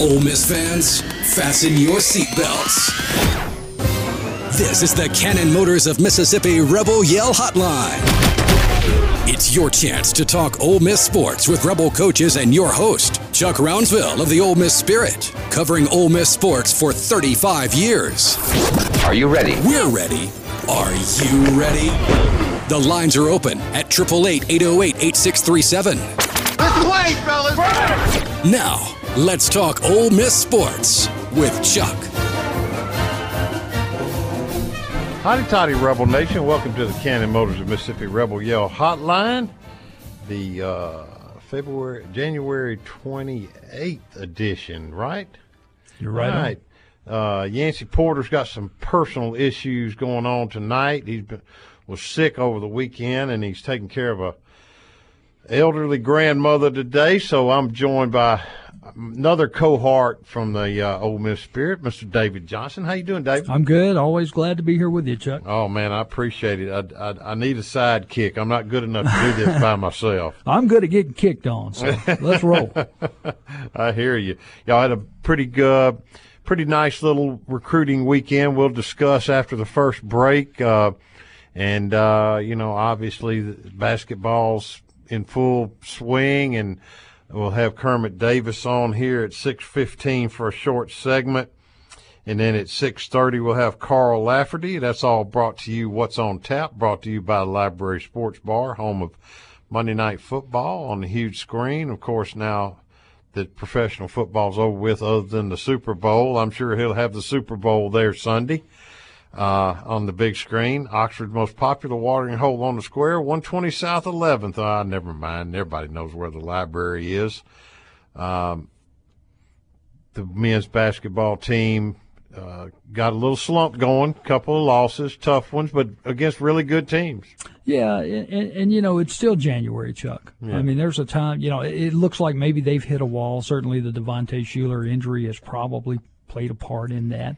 Ole Miss fans, fasten your seatbelts. This is the Cannon Motors of Mississippi Rebel Yell Hotline. It's your chance to talk Ole Miss sports with Rebel coaches and your host, Chuck Rounsaville of the Ole Miss Spirit, covering Ole Miss sports for 35 years. Are you ready? We're ready. Are you ready? The lines are open at 888 808 8637. Let's play, fellas! Now, let's talk Ole Miss sports with Chuck. Hotty toddy, Rebel Nation. Welcome to the Cannon Motors of Mississippi Rebel Yell Hotline. The uh, February, January 28th edition, right? You're right. Right. Uh, Yancey Porter's got some personal issues going on tonight. He was sick over the weekend, and he's taking care of a elderly grandmother today. So I'm joined by another cohort from the uh, Ole Miss Spirit, Mr. David Johnson. How you doing, David? I'm good. Always glad to be here with you, Chuck. Oh man, I appreciate it. I, I, I need a sidekick. I'm not good enough to do this by myself. I'm good at getting kicked on, so let's roll. I hear you. Y'all had a pretty good, pretty nice little recruiting weekend. We'll discuss after the first break. Uh, and uh, you know, obviously, the basketball's in full swing, and we'll have Kermit Davis on here at 6:15 for a short segment. And then at 6:30 we'll have Carl Lafferty. That's all brought to you. What's on tap? Brought to you by the Library Sports Bar, home of Monday Night Football on the huge screen. Of course, now that professional football's over with, other than the Super Bowl, I'm sure he'll have the Super Bowl there Sunday uh, on the big screen. Oxford's most popular watering hole on the square, 120 South 11th. Ah, never mind. Everybody knows where the library is. Um, the men's basketball team uh, got a little slump going, couple of losses, tough ones, but against really good teams. Yeah, and, and, and, you know it's still January, Chuck. Yeah. I mean, there's a time. You know, it, it looks like maybe they've hit a wall. Certainly, the Devontae Shuler injury has probably played a part in that.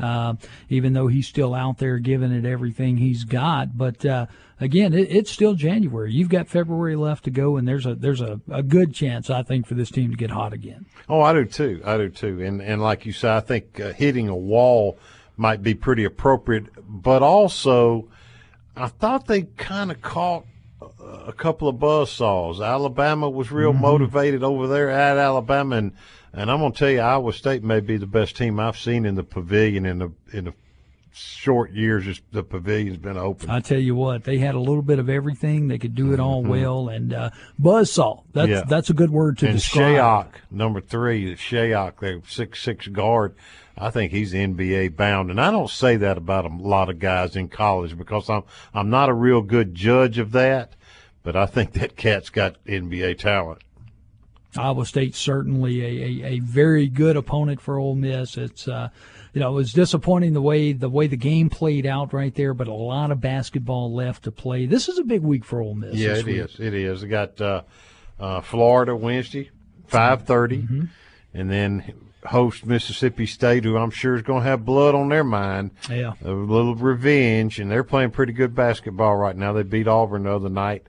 Uh, even though he's still out there giving it everything he's got, but uh, again, it, it's still January. You've got February left to go, and there's a there's a, a good chance I think for this team to get hot again. Oh, I do too. I do too. And and like you said, I think uh, hitting a wall might be pretty appropriate, but also I thought they kind of caught a couple of buzz saws. Alabama was real Mm-hmm. motivated over there at Alabama, and and I'm gonna tell you, Iowa State may be the best team I've seen in the pavilion in the in the short years the pavilion's been open. I tell you what, they had a little bit of everything. They could do it all well, and uh, buzzsaw. That's Mm-hmm. Yeah. that's a good word to and describe. Shayok, number three, Shayok, their six six guard. I think he's NBA bound, and I don't say that about a lot of guys in college because I'm I'm not a real good judge of that, but I think that cat's got NBA talent. Iowa State certainly a, a, a very good opponent for Ole Miss. It's uh, you know it was disappointing the way the way the game played out right there, but a lot of basketball left to play. This is a big week for Ole Miss. Yeah, it week. is. It is. They got uh, uh, Florida Wednesday, five Mm-hmm. and then host Mississippi State, who I'm sure is going to have blood on their mind. Yeah. a little revenge, and they're playing pretty good basketball right now. They beat Auburn the other night.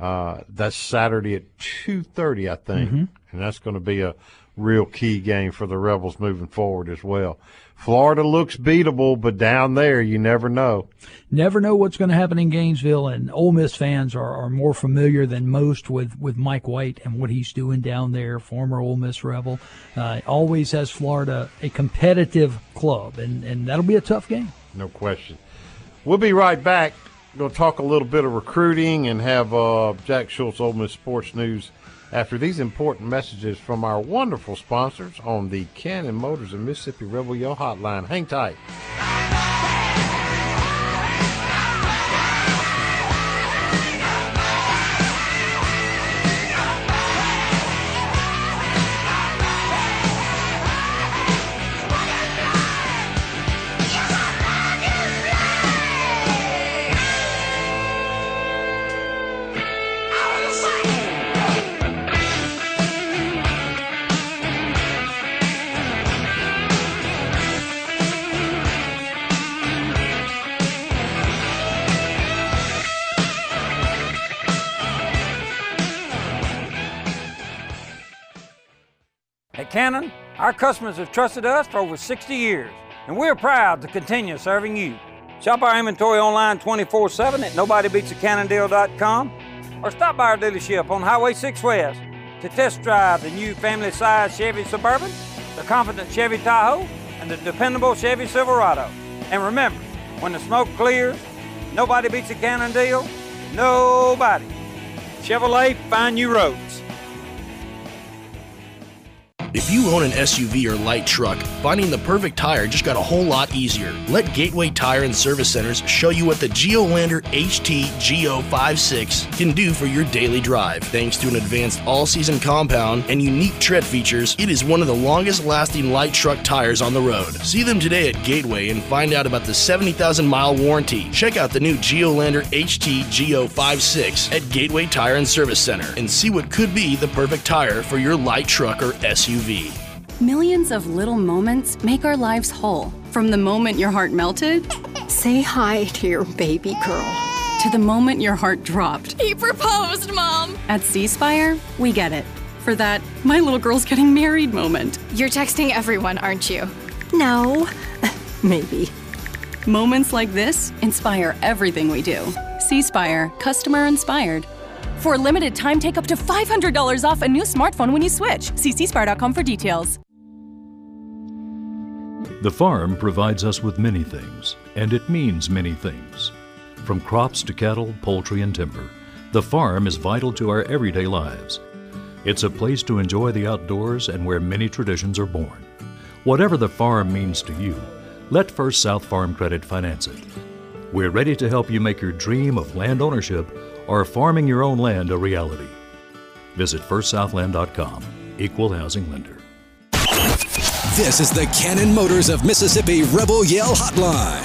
Uh, that's Saturday at two thirty, I think. and that's going to be a real key game for the Rebels moving forward as well. Florida looks beatable, but down there, you never know. Never know what's going to happen in Gainesville, and Ole Miss fans are, are more familiar than most with, with Mike White and what he's doing down there. Former Ole Miss Rebel, uh, always has Florida a competitive club, and, and that'll be a tough game. No question. We'll be right back. Going to talk a little bit of recruiting and have uh, Jack Schultz, Ole Miss Sports News after these important messages from our wonderful sponsors on the Cannon Motors and Mississippi Rebel Yell Hotline. Hang tight. Our customers have trusted us for over 60 years, and we're proud to continue serving you. Shop our inventory online 24 7 at nobodybeatsacannondeal.com or stop by our dealership on Highway 6 West to test drive the new family size Chevy Suburban, the confident Chevy Tahoe, and the dependable Chevy Silverado. And remember, when the smoke clears, nobody beats a Cannon deal. Nobody. Chevrolet, find new roads. If you own an SUV or light truck, finding the perfect tire just got a whole lot easier. Let Gateway Tire and Service Centers show you what the Geolandar HT Geo56 can do for your daily drive. Thanks to an advanced all-season compound and unique tread features, it is one of the longest lasting light truck tires on the road. See them today at Gateway and find out about the 70,000 mile warranty. Check out the new Geolandar HT Geo56 at Gateway Tire and Service Center and see what could be the perfect tire for your light truck or SUV. Millions of little moments make our lives whole. From the moment your heart melted, say hi to your baby girl, to the moment your heart dropped. He proposed, Mom! At C Spire, we get it. For that, my little girl's getting married moment. You're texting everyone, aren't you? No, maybe. Moments like this inspire everything we do. C Spire, customer inspired. For a limited time, take up to $500 off a new smartphone when you switch. See for details. The farm provides us with many things, and it means many things. From crops to cattle, poultry, and timber, the farm is vital to our everyday lives. It's a place to enjoy the outdoors and where many traditions are born. Whatever the farm means to you, let First South Farm Credit finance it. We're ready to help you make your dream of land ownership or farming your own land a reality. Visit firstsouthland.com, equal housing lender. This is the Cannon Motors of Mississippi Rebel Yell Hotline.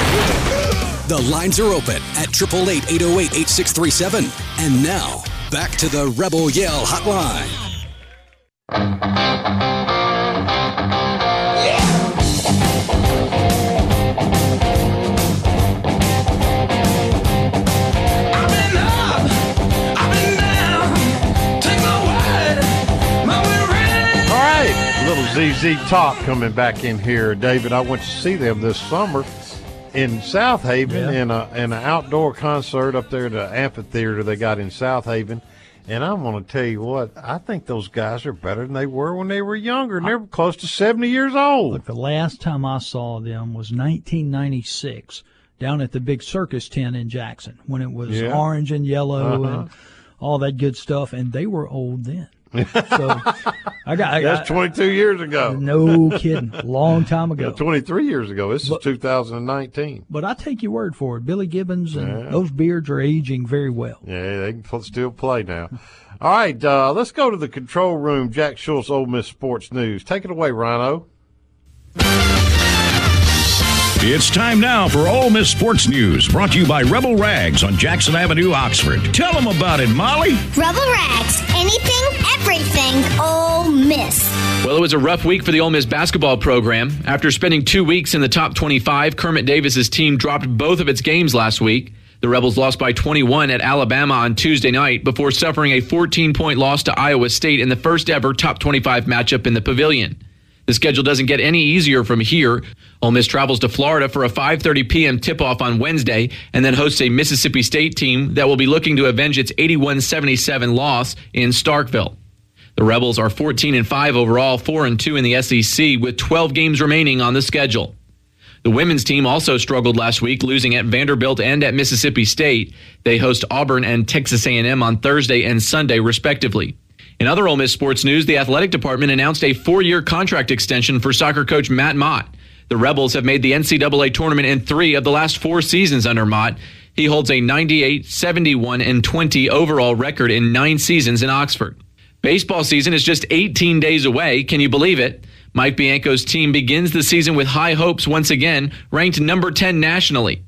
The lines are open at 888 808 8637. And now, back to the Rebel Yell Hotline. ZZ Top coming back in here. David, I went to see them this summer in South Haven Yeah. in a in an outdoor concert up there at the amphitheater they got in South Haven. And I'm going to tell you what, I think those guys are better than they were when they were younger, and they're close to 70 years old. Look, the last time I saw them was 1996 down at the big circus tent in Jackson when it was Yeah. orange and yellow Uh-huh. and all that good stuff, and they were old then. So I got I That's got 22 years ago. no kidding, long time ago. Yeah, 23 years ago. This is 2019. But I take your word for it. Billy Gibbons and Yeah. those beards are aging very well. Yeah, they can still play now. All right, uh, let's go to the control room. Jack Schultz, Ole Miss Sports News. Take it away, Rhino. It's time now for Ole Miss Sports News, brought to you by Rebel Rags on Jackson Avenue, Oxford. Tell them about it, Molly. Rebel Rags. Anything, everything, Ole Miss. Well, it was a rough week for the Ole Miss basketball program. After spending two weeks in the top 25, Kermit Davis's team dropped both of its games last week. The Rebels lost by 21 at Alabama on Tuesday night before suffering a 14 point loss to Iowa State in the first ever top 25 matchup in the pavilion. The schedule doesn't get any easier from here. Ole Miss travels to Florida for a 5:30 p.m. tip-off on Wednesday and then hosts a Mississippi State team that will be looking to avenge its 81-77 loss in Starkville. The Rebels are 14 and 5 overall, 4 and 2 in the SEC with 12 games remaining on the schedule. The women's team also struggled last week, losing at Vanderbilt and at Mississippi State. They host Auburn and Texas A&M on Thursday and Sunday respectively. In other Ole Miss sports news, the athletic department announced a four-year contract extension for soccer coach Matt Mott. The Rebels have made the NCAA tournament in three of the last four seasons under Mott. He holds a 98, 71, and 20 overall record in nine seasons in Oxford. Baseball season is just 18 days away. Can you believe it? Mike Bianco's team begins the season with high hopes once again, ranked number 10 nationally.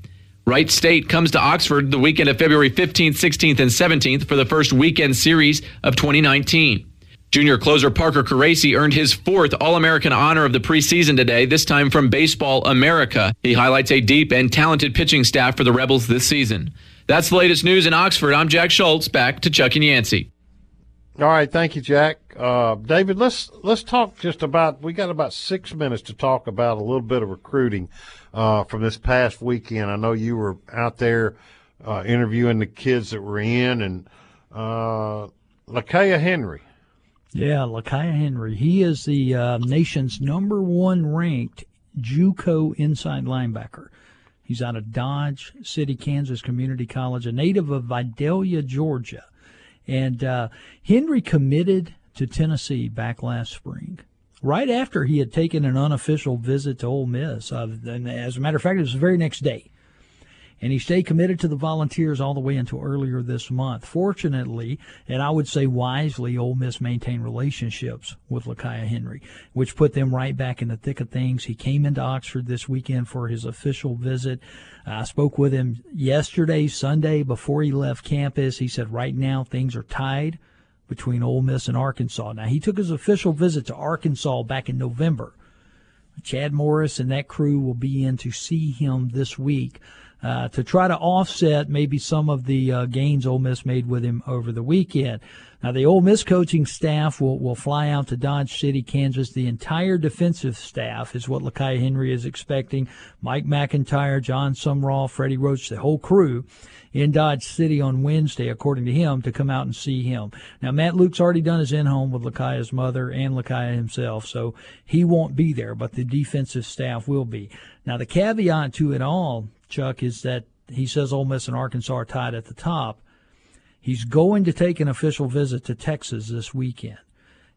Wright State comes to Oxford the weekend of February 15th, 16th, and 17th for the first weekend series of 2019. Junior closer Parker Caracci earned his fourth All American honor of the preseason today, this time from Baseball America. He highlights a deep and talented pitching staff for the Rebels this season. That's the latest news in Oxford. I'm Jack Schultz. Back to Chuck and Yancey. All right, thank you, Jack. Uh, David, let's let's talk just about. We got about six minutes to talk about a little bit of recruiting uh, from this past weekend. I know you were out there uh, interviewing the kids that were in, and uh, Lakia Henry. Yeah, Lakia Henry. He is the uh, nation's number one ranked JUCO inside linebacker. He's out of Dodge City, Kansas Community College, a native of Vidalia, Georgia. And uh, Henry committed to Tennessee back last spring, right after he had taken an unofficial visit to Ole Miss. Uh, and as a matter of fact, it was the very next day and he stayed committed to the Volunteers all the way until earlier this month. Fortunately, and I would say wisely, Ole Miss maintained relationships with Lakia Henry, which put them right back in the thick of things. He came into Oxford this weekend for his official visit. I spoke with him yesterday, Sunday, before he left campus. He said right now things are tied between Ole Miss and Arkansas. Now, he took his official visit to Arkansas back in November. Chad Morris and that crew will be in to see him this week uh, to try to offset maybe some of the uh, gains Ole Miss made with him over the weekend. Now, the Ole Miss coaching staff will, will fly out to Dodge City, Kansas. The entire defensive staff is what Lakia Henry is expecting. Mike MacIntyre, Jon Sumrall, Freddie Roach, the whole crew in Dodge City on Wednesday, according to him, to come out and see him. Now, Matt Luke's already done his in-home with Lakia's mother and Lakaya himself, so he won't be there, but the defensive staff will be. Now, the caveat to it all Chuck, is that he says Ole Miss and Arkansas are tied at the top. He's going to take an official visit to Texas this weekend.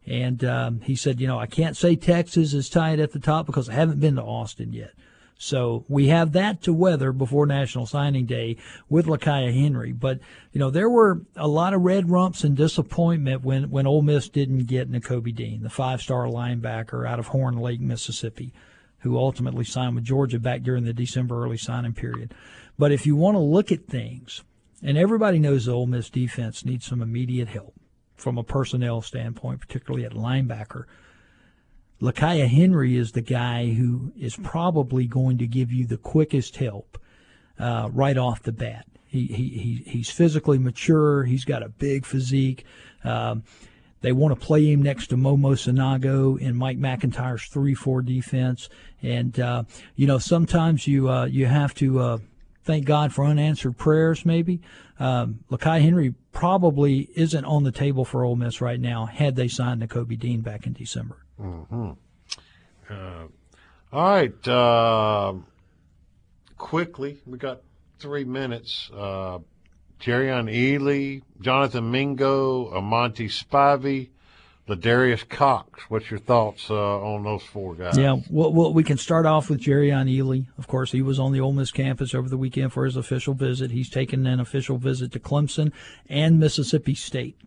And um, he said, you know, I can't say Texas is tied at the top because I haven't been to Austin yet. So we have that to weather before National Signing Day with Lakia Henry. But, you know, there were a lot of red rumps and disappointment when, when Ole Miss didn't get Nakobe Dean, the five star linebacker out of Horn Lake, Mississippi who ultimately signed with Georgia back during the December early signing period. But if you want to look at things, and everybody knows the Ole Miss defense needs some immediate help from a personnel standpoint, particularly at linebacker. Lakia Henry is the guy who is probably going to give you the quickest help uh, right off the bat. He, he, he, he's physically mature. He's got a big physique. Um, they want to play him next to Momo Sanogo in Mike MacIntyre's three-four defense, and uh, you know sometimes you uh, you have to uh, thank God for unanswered prayers. Maybe um, Lakia Henry probably isn't on the table for Ole Miss right now. Had they signed Nakobe Dean back in December. Mm-hmm. Uh, all right, uh, quickly we got three minutes. Jerrion Ealy, Jonathan Mingo, Amonte Spivey, Ladarius Cox. What's your thoughts uh, on those four guys? Yeah, well, well, we can start off with Jerrion Ealy. Of course, he was on the Ole Miss campus over the weekend for his official visit. He's taken an official visit to Clemson and Mississippi State.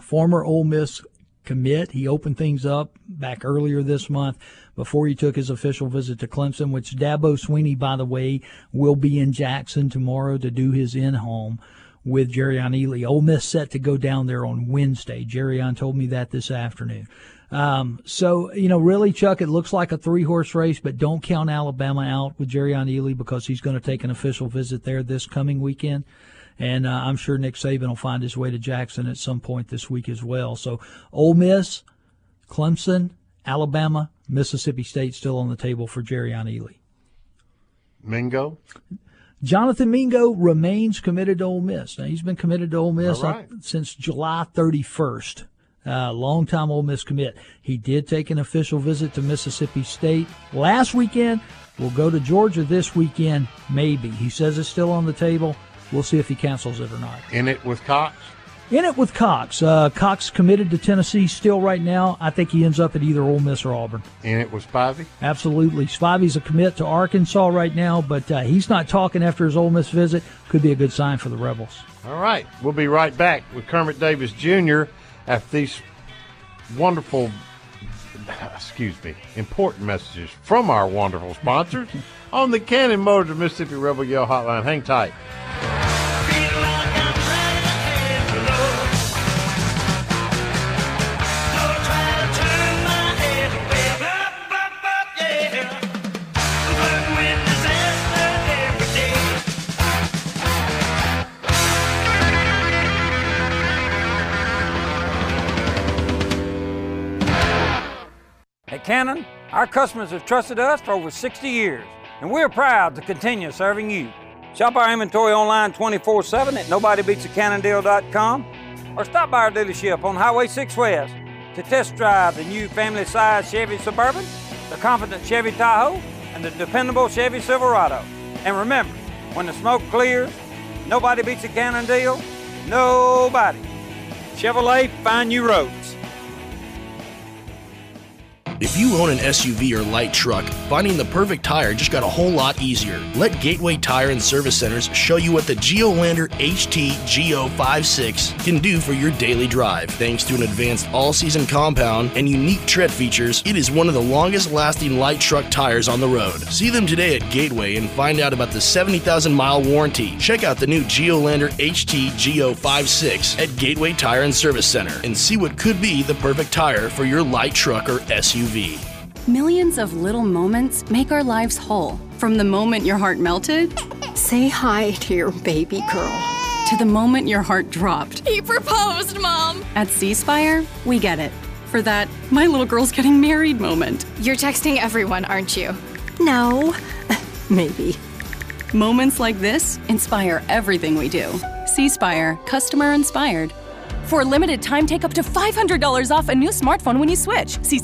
Former Ole Miss commit. He opened things up back earlier this month before he took his official visit to Clemson, which Dabo Swinney, by the way, will be in Jackson tomorrow to do his in home with Jerrion Ealy. Ole Miss set to go down there on Wednesday. Jerrion told me that this afternoon. Um, so, you know, really, Chuck, it looks like a three horse race, but don't count Alabama out with Jerrion Ealy because he's going to take an official visit there this coming weekend. And uh, I'm sure Nick Saban will find his way to Jackson at some point this week as well. So, Ole Miss, Clemson, Alabama, Mississippi State still on the table for Jerrion Ealy. Mingo? Jonathan Mingo remains committed to Ole Miss. Now, he's been committed to Ole Miss right. since July 31st. Uh, longtime Ole Miss commit. He did take an official visit to Mississippi State last weekend. We'll go to Georgia this weekend, maybe. He says it's still on the table. We'll see if he cancels it or not. In it with Cox? In it with Cox. Uh, Cox committed to Tennessee still right now. I think he ends up at either Ole Miss or Auburn. In it with Spivey? Absolutely. Spivey's a commit to Arkansas right now, but uh, he's not talking after his Ole Miss visit. Could be a good sign for the Rebels. All right. We'll be right back with Kermit Davis Jr. after these wonderful, excuse me, important messages from our wonderful sponsors on the Cannon Motors of Mississippi Rebel Yell Hotline. Hang tight. Cannon, our customers have trusted us for over 60 years, and we're proud to continue serving you. Shop our inventory online 24 7 at nobodybeatsacannondeal.com or stop by our dealership on Highway 6 West to test drive the new family size Chevy Suburban, the confident Chevy Tahoe, and the dependable Chevy Silverado. And remember, when the smoke clears, nobody beats a Cannon deal. Nobody. Chevrolet, find new roads. If you own an SUV or light truck, finding the perfect tire just got a whole lot easier. Let Gateway Tire and Service Centers show you what the Geolandar HT Go56 can do for your daily drive. Thanks to an advanced all-season compound and unique tread features, it is one of the longest-lasting light truck tires on the road. See them today at Gateway and find out about the 70,000-mile warranty. Check out the new Geolandar HT Go56 at Gateway Tire and Service Center and see what could be the perfect tire for your light truck or SUV. Millions of little moments make our lives whole. From the moment your heart melted, say hi to your baby girl, to the moment your heart dropped. He proposed, Mom! At C Spire, we get it. For that, my little girl's getting married moment. You're texting everyone, aren't you? No, maybe. Moments like this inspire everything we do. C Spire, customer inspired. For a limited time, take up to $500 off a new smartphone when you switch. See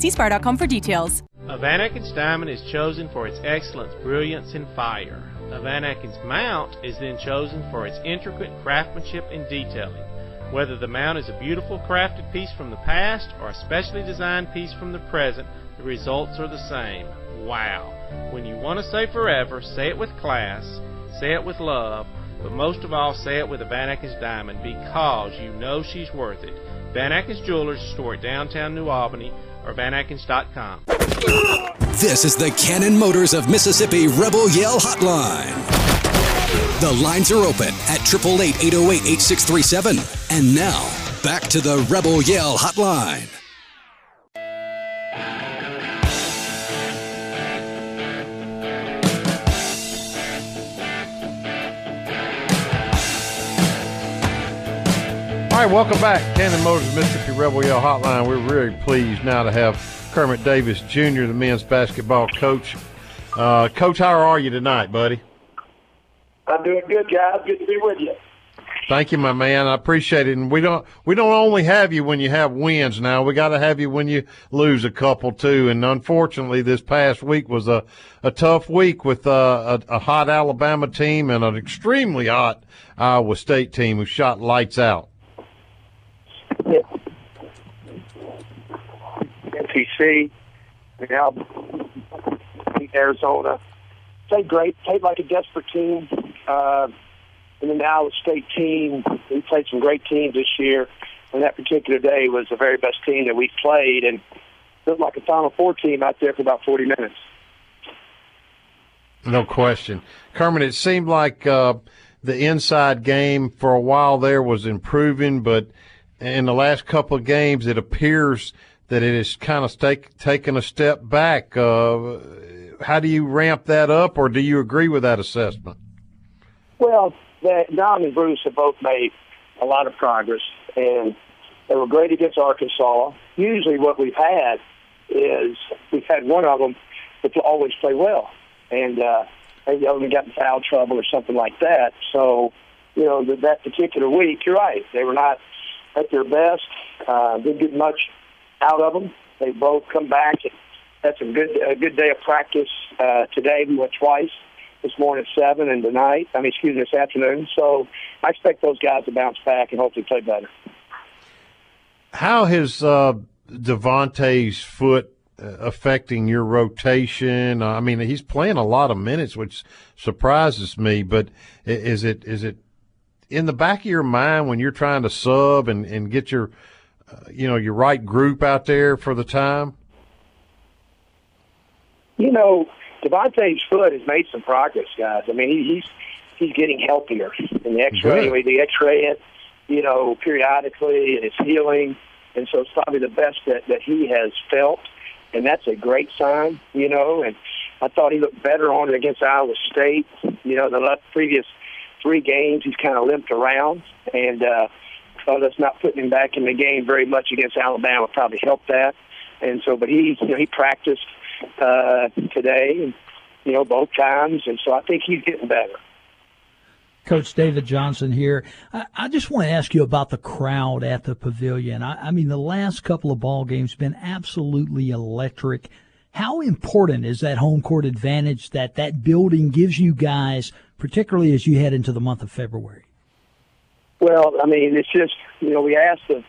for details. A Van diamond is chosen for its excellence, brilliance, and fire. A Van Atkins mount is then chosen for its intricate craftsmanship and detailing. Whether the mount is a beautiful crafted piece from the past or a specially designed piece from the present, the results are the same. Wow. When you want to say forever, say it with class, say it with love, but most of all, say it with a Van diamond because you know she's worth it. Van Jewelers, store at downtown New Albany or VanAtkins.com. This is the Cannon Motors of Mississippi Rebel Yell Hotline. The lines are open at 888 808 8637. And now, back to the Rebel Yell Hotline. Right, welcome back. Cannon Motors Mississippi Rebel Yell Hotline. We're really pleased now to have Kermit Davis Jr., the men's basketball coach. Uh, coach, how are you tonight, buddy? I'm doing good, guys. Good to be with you. Thank you, my man. I appreciate it. And we don't we don't only have you when you have wins. Now we got to have you when you lose a couple too. And unfortunately, this past week was a a tough week with uh, a, a hot Alabama team and an extremely hot Iowa State team who shot lights out. NPC, now Arizona. Played great. Played like a desperate team. Uh, and then the Iowa State team, we played some great teams this year. And that particular day was the very best team that we played. And looked like a Final Four team out there for about 40 minutes. No question. Kermit, it seemed like uh, the inside game for a while there was improving, but in the last couple of games, it appears that it has kind of take, taken a step back. Uh, how do you ramp that up, or do you agree with that assessment? Well, that Dom and Bruce have both made a lot of progress, and they were great against Arkansas. Usually, what we've had is we've had one of them that always play well, and uh, they only got in foul trouble or something like that. So, you know, that, that particular week, you're right. They were not at their best. Uh, didn't get much out of them. They both come back. That's a good a good day of practice uh, today. We went twice this morning at seven and tonight. I mean, excuse me, this afternoon. So I expect those guys to bounce back and hopefully play better. How has uh, Devontae's foot uh, affecting your rotation? I mean, he's playing a lot of minutes, which surprises me. But is it is it in the back of your mind when you're trying to sub and, and get your uh, you know your right group out there for the time? You know, Devontae's foot has made some progress, guys. I mean, he, he's he's getting healthier in the X-ray. Good. The X-ray it, you know, periodically, and it's healing, and so it's probably the best that that he has felt, and that's a great sign, you know. And I thought he looked better on it against Iowa State. You know, the last previous three games he's kind of limped around, and uh, so that's not putting him back in the game very much against Alabama probably helped that. And so, but he, you know, he practiced uh, today, you know, both times, and so I think he's getting better. Coach David Johnson here. I, I, just want to ask you about the crowd at the pavilion. I, I mean, the last couple of ball games been absolutely electric. How important is that home court advantage that that building gives you guys, particularly as you head into the month of February? Well, I mean, it's just you know we asked the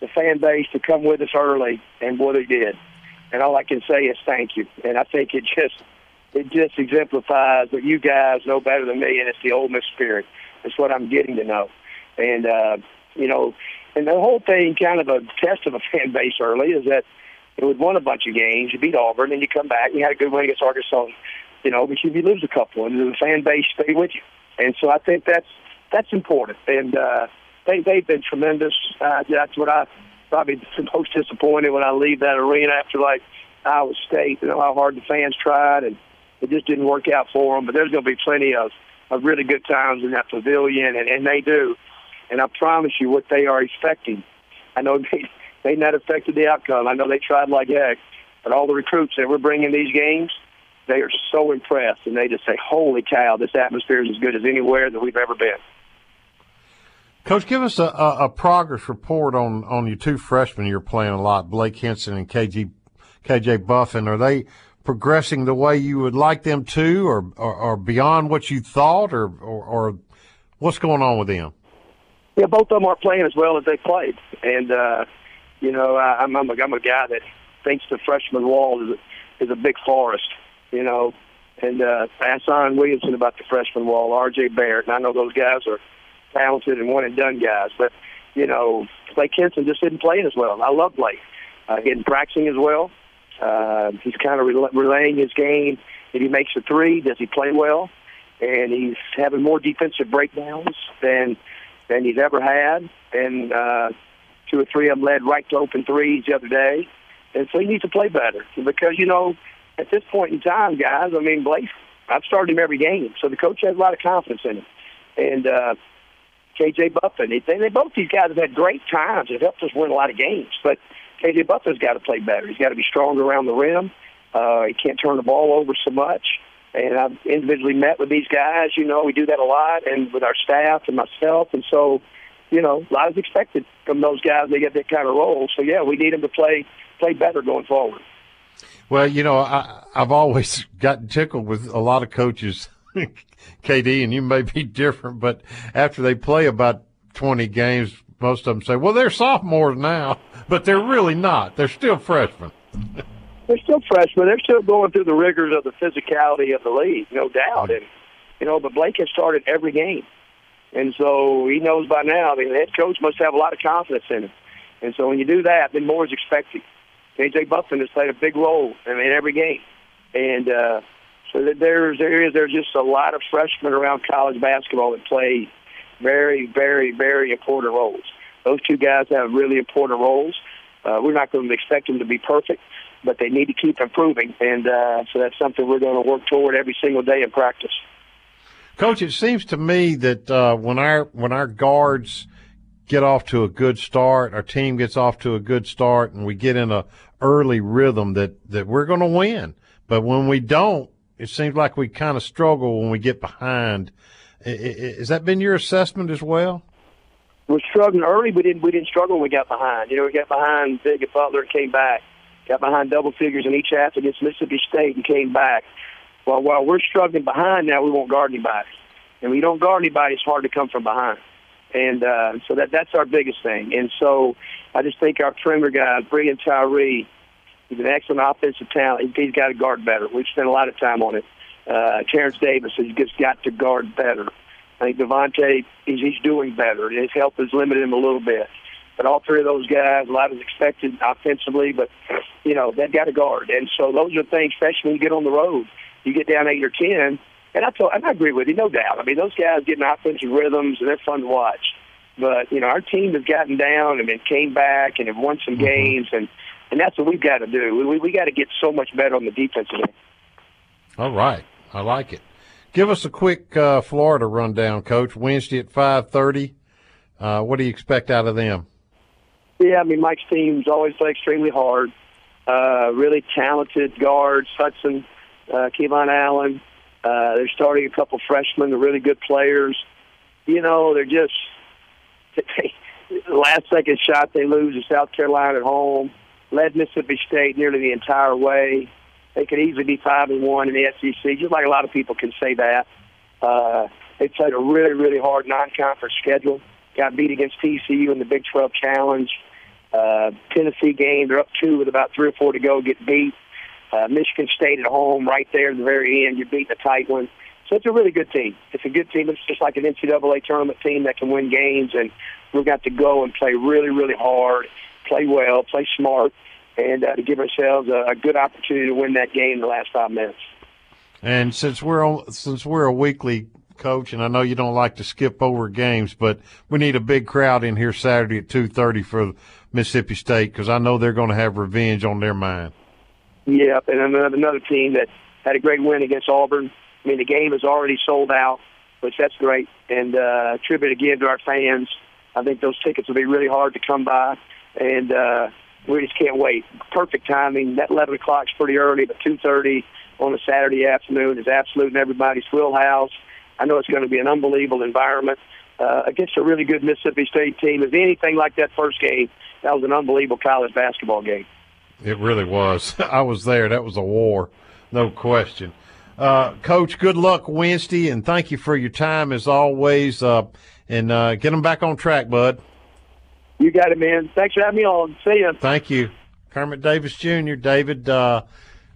the fan base to come with us early, and boy, they did. And all I can say is thank you. And I think it just it just exemplifies what you guys know better than me, and it's the Ole Miss spirit. It's what I'm getting to know. And uh, you know, and the whole thing, kind of a test of a fan base early, is that it would won a bunch of games. You beat Auburn, and you come back and you had a good win against Arkansas. You know, but you lose a couple, and the fan base stay with you. And so I think that's that's important. And uh, they they've been tremendous. Uh, that's what I probably the most disappointed when I leave that arena after like Iowa State. You know how hard the fans tried, and it just didn't work out for them. But there's going to be plenty of of really good times in that pavilion, and, and they do. And I promise you, what they are expecting. I know they they not affected the outcome. I know they tried like heck, but all the recruits that we're bringing these games, they are so impressed, and they just say, "Holy cow, this atmosphere is as good as anywhere that we've ever been." Coach, give us a, a, a, progress report on, on your two freshmen you're playing a lot, Blake Hinson and KG, KJ Buffen. Are they progressing the way you would like them to, or, or, or beyond what you thought, or, or, or, what's going on with them? Yeah, both of them are playing as well as they played, and uh, you know I, I'm I'm a, I'm a guy that thinks the freshman wall is a, is a big forest, you know, and uh, I asked Zion Williamson about the freshman wall, R.J. Barrett, and I know those guys are talented and one and done guys. But you know, Blake Hinson just isn't playing as well. I love Blake. Uh, getting practicing as well. Uh, he's kind of rel- relaying his game. If he makes a three, does he play well? And he's having more defensive breakdowns than than he's ever had. And uh, two or three of them led right to open threes the other day. And so he needs to play better because you know at this point in time, guys. I mean, Blake. I've started him every game, so the coach has a lot of confidence in him. And uh, KJ Buffen. They, they both these guys have had great times. It helped us win a lot of games. But KJ Buffen's got to play better. He's got to be stronger around the rim. Uh, he can't turn the ball over so much. And I've individually met with these guys. You know, we do that a lot, and with our staff and myself. And so, you know, a lot is expected from those guys. They get that kind of role. So yeah, we need them to play play better going forward. Well, you know, I, I've always gotten tickled with a lot of coaches KD, and you may be different, but after they play about 20 games, most of them say, well, they're sophomores now, but they're really not. They're still freshmen. they're still freshmen. They're still going through the rigors of the physicality of the league, no doubt. And, you know, but Blake has started every game. And so he knows by now, I mean, the head coach must have a lot of confidence in him. And so when you do that, then more is expected. KJ Buffen has played a big role I mean, in every game. And, uh, there's there is there's just a lot of freshmen around college basketball that play very very very important roles. Those two guys have really important roles. Uh, we're not going to expect them to be perfect, but they need to keep improving, and uh, so that's something we're going to work toward every single day in practice. Coach, it seems to me that uh, when our when our guards get off to a good start, our team gets off to a good start, and we get in a early rhythm that that we're going to win. But when we don't, it seems like we kind of struggle when we get behind. Has that been your assessment as well? We're struggling early. We didn't we didn't struggle when we got behind. You know, we got behind big Butler and came back. Got behind double figures in each half against Mississippi State and came back. Well, while we're struggling behind now, we won't guard anybody. And you don't guard anybody, it's hard to come from behind. And uh, so that that's our biggest thing. And so I just think our perimeter guy, Breein Tyree, he's an excellent offensive talent. He's got to guard better. We've spent a lot of time on it. Uh, Terence Davis has just got to guard better. I think Devontae, he's, he's doing better. His help has limited him a little bit. But all three of those guys, a lot is expected offensively, but, you know, they've got to guard. And so those are things, especially when you get on the road you get down eight or ten, and I told, and I agree with you, no doubt. I mean, those guys getting offensive rhythms and they're fun to watch. But you know, our team has gotten down and then came back and have won some mm-hmm. games, and and that's what we've got to do. We we, we got to get so much better on the defensive end. All right, I like it. Give us a quick uh, Florida rundown, Coach. Wednesday at five thirty. Uh, what do you expect out of them? Yeah, I mean, Mike's teams always play extremely hard. Uh, really talented guards, Hudson, uh, KeVaughn Allen. Uh, they're starting a couple freshmen. They're really good players. You know, they're just they, last second shot they lose to South Carolina at home. Led Mississippi State nearly the entire way. They could easily be five and one in the SEC, just like a lot of people can say that. Uh, they played a really, really hard non-conference schedule. Got beat against TCU in the Big 12 Challenge. Uh, Tennessee game, they're up two with about three or four to go, get beat. Uh, Michigan State at home, right there at the very end, you're beating a tight one. So it's a really good team. It's a good team. It's just like an NCAA tournament team that can win games, and we've got to go and play really, really hard, play well, play smart, and uh, to give ourselves a, a good opportunity to win that game in the last five minutes. And since we're since we're a weekly coach, and I know you don't like to skip over games, but we need a big crowd in here Saturday at two thirty for Mississippi State because I know they're going to have revenge on their mind. Yep, and another, another team that had a great win against Auburn. I mean, the game is already sold out, which that's great. And uh, tribute again to our fans. I think those tickets will be really hard to come by, and uh, we just can't wait. Perfect timing. That 11 o'clock's pretty early, but 2:30 on a Saturday afternoon is absolute in everybody's wheelhouse. I know it's going to be an unbelievable environment uh, against a really good Mississippi State team. If anything like that first game, that was an unbelievable college basketball game. It really was. I was there. That was a war, no question. Uh, Coach, good luck Wednesday, and thank you for your time as always. Uh, and uh, get them back on track, bud. You got it, man. Thanks for having me on. See you. Thank you. Kermit Davis Jr., David, uh,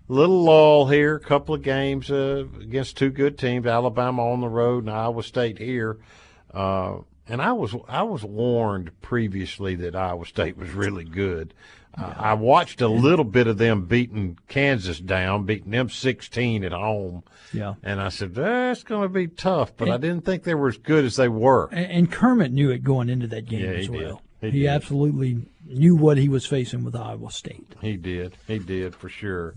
little lull here, a couple of games uh, against two good teams, Alabama on the road and Iowa State here. Uh, and I was I was warned previously that Iowa State was really good. Uh, I watched a little bit of them beating Kansas down, beating them 16 at home. Yeah. And I said, that's going to be tough, but and, I didn't think they were as good as they were. And, and Kermit knew it going into that game yeah, as well. Did. He, he absolutely knew what he was facing with Iowa State. He did. He did for sure.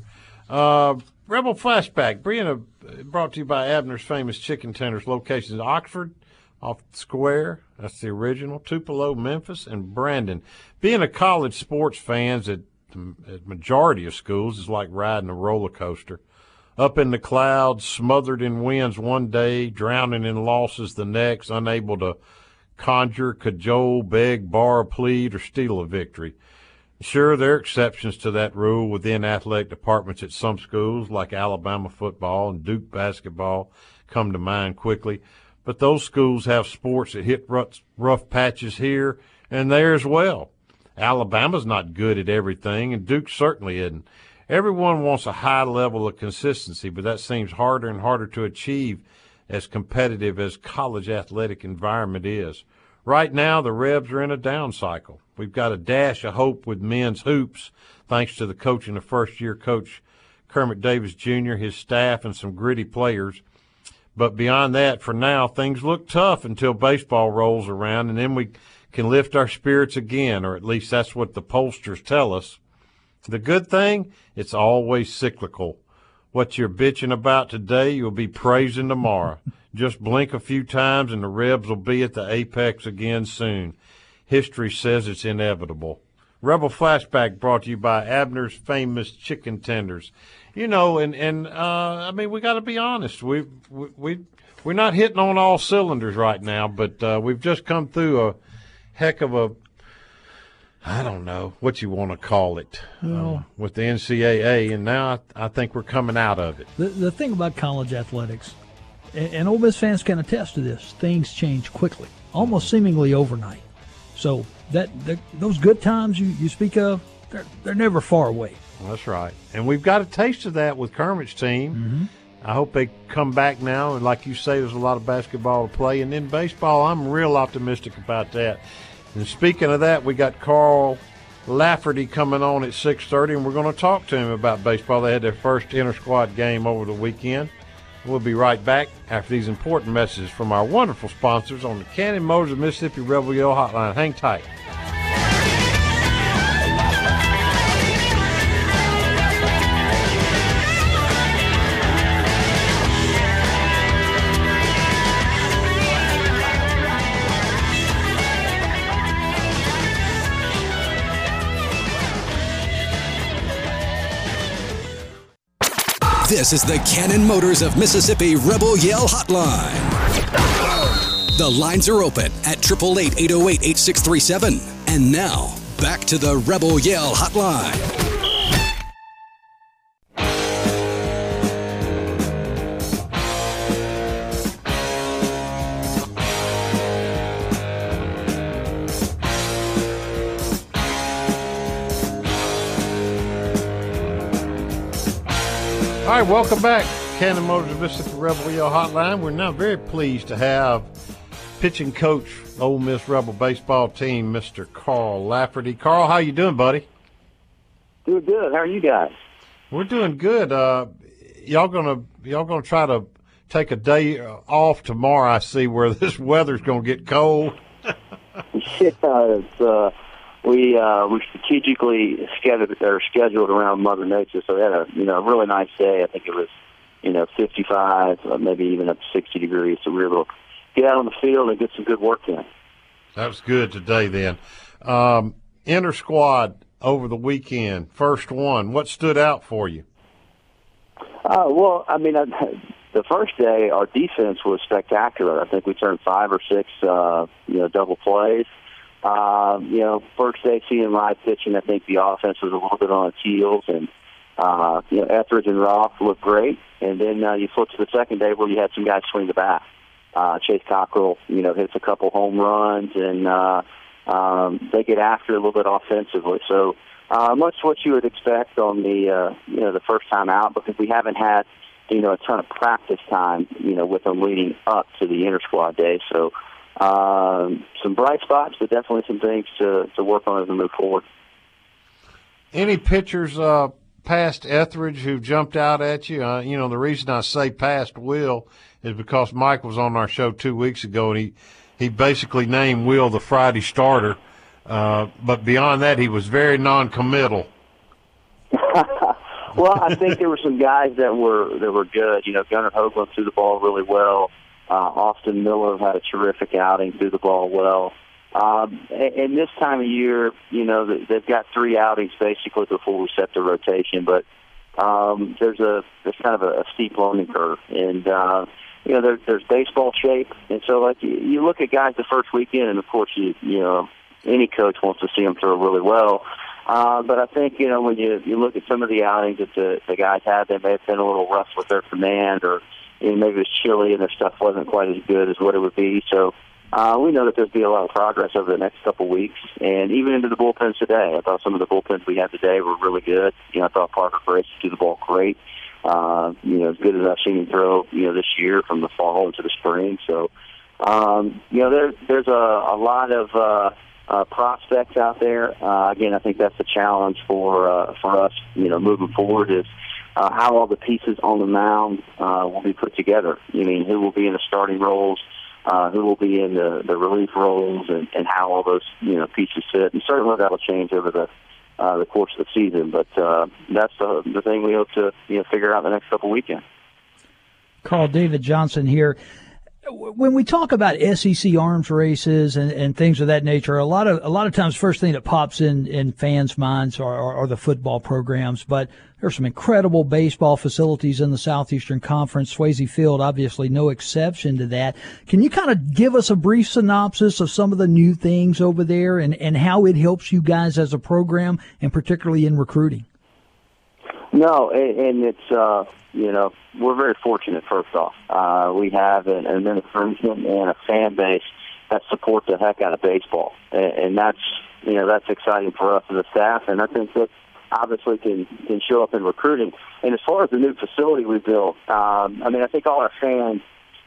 Uh, Rebel Flashback, Brianna, brought to you by Abner's Famous Chicken Tenders, locations in Oxford, off the square. That's the original. Tupelo, Memphis, and Brandon. Being a college sports fan at the majority of schools is like riding a roller coaster. Up in the clouds, smothered in winds one day, drowning in losses the next, unable to conjure, cajole, beg, borrow, plead, or steal a victory. Sure, there are exceptions to that rule within athletic departments at some schools, like Alabama football and Duke basketball come to mind quickly but those schools have sports that hit rough, rough patches here and there as well. Alabama's not good at everything, and Duke certainly isn't. Everyone wants a high level of consistency, but that seems harder and harder to achieve as competitive as college athletic environment is. Right now, the Rebs are in a down cycle. We've got a dash of hope with men's hoops, thanks to the coaching of first year coach Kermit Davis Jr., his staff, and some gritty players. But beyond that, for now, things look tough until baseball rolls around, and then we can lift our spirits again, or at least that's what the pollsters tell us. The good thing, it's always cyclical. What you're bitching about today, you'll be praising tomorrow. Just blink a few times and the Rebs will be at the apex again soon. History says it's inevitable. Rebel Flashback brought to you by Abner's Famous Chicken Tenders. You know, and, and, uh, I mean, we gotta be honest. We, we, we, we're not hitting on all cylinders right now, but, uh, we've just come through a heck of a, I don't know what you want to call it, Well- uh, with the NCAA, and now I, I think we're coming out of it. The, the thing about college athletics, and, and Ole Miss fans can attest to this, things change quickly, almost seemingly overnight. So that the, those good times you, you speak of, they're, they're never far away. That's right. And we've got a taste of that with Kermit's team. I hope they come back now. And like you say, there's a lot of basketball to play. And then baseball, I'm real optimistic about that. And speaking of that, we got Carl Lafferty coming on at 6.30, and we're going to talk to him about baseball. They had their first inter-squad game over the weekend. We'll be right back after these important messages from our wonderful sponsors on the Cannon Motors of Mississippi Rebel Yell Hotline. Hang tight. This is the Cannon Motors of Mississippi Rebel Yell Hotline. The lines are open at 888 808 8637. And now, back to the Rebel Yell Hotline. Right, welcome back. Cannon Motors of Mississippi Rebel Yell Hotline. We're now very pleased to have pitching coach Ole Miss Rebel baseball team, Mr. Carl Lafferty. Carl, how you doing, buddy? Doing good. How are you guys? We're doing good. Uh, y'all gonna y'all gonna try to take a day off tomorrow? I see where this weather's gonna get cold. yeah, it's, uh, we uh, we strategically scheduled or scheduled around Mother Nature, so we had a you know a really nice day. I think it was you know 55, uh, maybe even up to 60 degrees. So we were able to get out on the field and get some good work in. That was good today. Then, um, inter squad over the weekend, first one. What stood out for you? Uh, well, I mean, I, the first day our defense was spectacular. I think we turned five or six, uh, you know, double plays. Uh, you know, first day seeing live pitching, I think the offense was a little bit on its heels, and uh, you know, Ethridge and Roth looked great. And then uh, you flip to the second day where you had some guys swing the bat. Uh, Chase Cockrell, you know, hits a couple home runs, and uh, um, they get after a little bit offensively. So uh, much what you would expect on the uh, you know the first time out, because we haven't had you know a ton of practice time, you know, with them leading up to the inter squad day. So um, some bright spots, but definitely some things to to work on as we move forward. Any pitchers uh, past Ethridge who jumped out at you? Uh, you know, the reason I say past Will is because Mike was on our show two weeks ago, and he he basically named Will the Friday starter. Uh, but beyond that, he was very non-committal. well, I think there were some guys that were that were good. You know, Gunnar Hoglund threw the ball really well. Uh, Austin Miller had a terrific outing, threw the ball well. Um, and, and this time of year, you know, they've got three outings basically before we set the rotation, but um, there's a there's kind of a, a steep learning curve, and uh, you know, there, there's baseball shape, and so like you, you look at guys the first weekend, and of course you you know any coach wants to see them throw really well. Uh, but I think you know when you you look at some of the outings that the the guys had, they may have been a little rough with their command, or you know, maybe it was chilly and their stuff wasn't quite as good as what it would be. So uh, we know that there'll be a lot of progress over the next couple weeks, and even into the bullpens today. I thought some of the bullpens we had today were really good. You know, I thought Parker Grace threw the ball great. Uh, you know, as good as I've seen him throw, you know, this year from the fall into the spring. So, um, you know, there, there's a, a lot of uh, uh, prospects out there. Uh, again, I think that's the challenge for uh, for us. You know, moving forward is uh, how all the pieces on the mound uh, will be put together. You mean who will be in the starting roles? uh, who will be in the, the relief roles and, and how all those you know pieces fit. And certainly that'll change over the uh, the course of the season. But uh, that's the, the thing we hope to you know figure out the next couple weekends. Carl David Johnson here. When we talk about SEC arms races and, and things of that nature, a lot of a lot of times, first thing that pops in in fans' minds are, are, are the football programs. But there's some incredible baseball facilities in the Southeastern Conference. Swayze Field, obviously, no exception to that. Can you kind of give us a brief synopsis of some of the new things over there and, and how it helps you guys as a program, and particularly in recruiting? No, and, and it's uh, you know we're very fortunate. First off, uh, we have an administration and a fan base that support the heck out of baseball, and, and that's you know that's exciting for us as a staff, and I think that obviously can can show up in recruiting. And as far as the new facility we built, um, I mean I think all our fans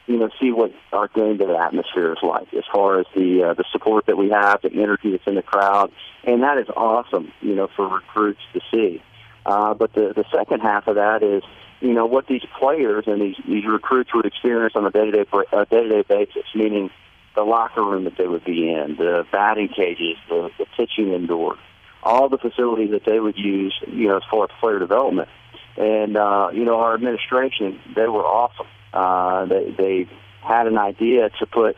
you know, see what our game day atmosphere is like as far as the uh, the support that we have, the energy that's in the crowd, and that is awesome, you know, for recruits to see. Uh, but the the second half of that is, you know, what these players and these these recruits would experience on a day to day day to day basis, meaning the locker room that they would be in, the batting cages, the, the pitching indoor, all the facilities that they would use, you know, as far as player development. And uh, you know, our administration, they were awesome. Uh, they they had an idea to put